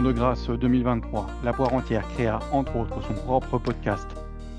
de grâce 2023, la poire entière créa entre autres son propre podcast,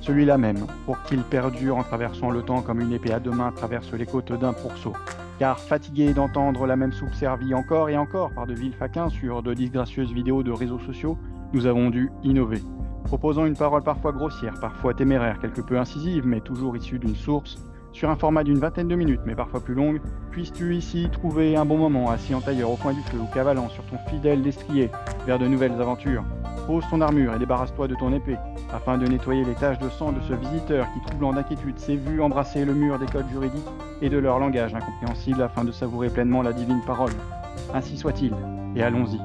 celui-là même, pour qu'il perdure en traversant le temps comme une épée à deux mains traverse les côtes d'un pourceau. Car fatigué d'entendre la même soupe servie encore et encore par de vils faquins sur de disgracieuses vidéos de réseaux sociaux, nous avons dû innover. Proposant une parole parfois grossière, parfois téméraire, quelque peu incisive, mais toujours issue d'une source, sur un format d'une vingtaine de minutes, mais parfois plus longue, puisses-tu ici trouver un bon moment assis en tailleur au coin du feu ou cavalant sur ton fidèle destrier vers de nouvelles aventures. Pose ton armure et débarrasse-toi de ton épée, afin de nettoyer les taches de sang de ce visiteur qui, troublant d'inquiétude, s'est vu embrasser le mur des codes juridiques et de leur langage incompréhensible afin de savourer pleinement la divine parole. Ainsi soit-il, et allons-y.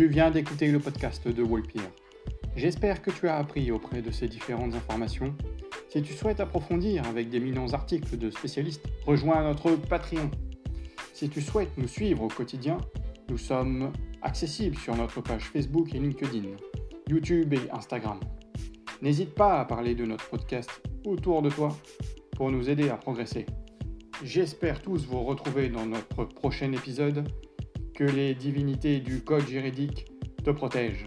Tu viens d'écouter le podcast de Wolpire. J'espère que tu as appris auprès de ces différentes informations. Si tu souhaites approfondir avec d'éminents articles de spécialistes, rejoins notre Patreon. Si tu souhaites nous suivre au quotidien, nous sommes accessibles sur notre page Facebook et LinkedIn, YouTube et Instagram. N'hésite pas à parler de notre podcast autour de toi pour nous aider à progresser. J'espère tous vous retrouver dans notre prochain épisode. Que les divinités du code juridique te protègent.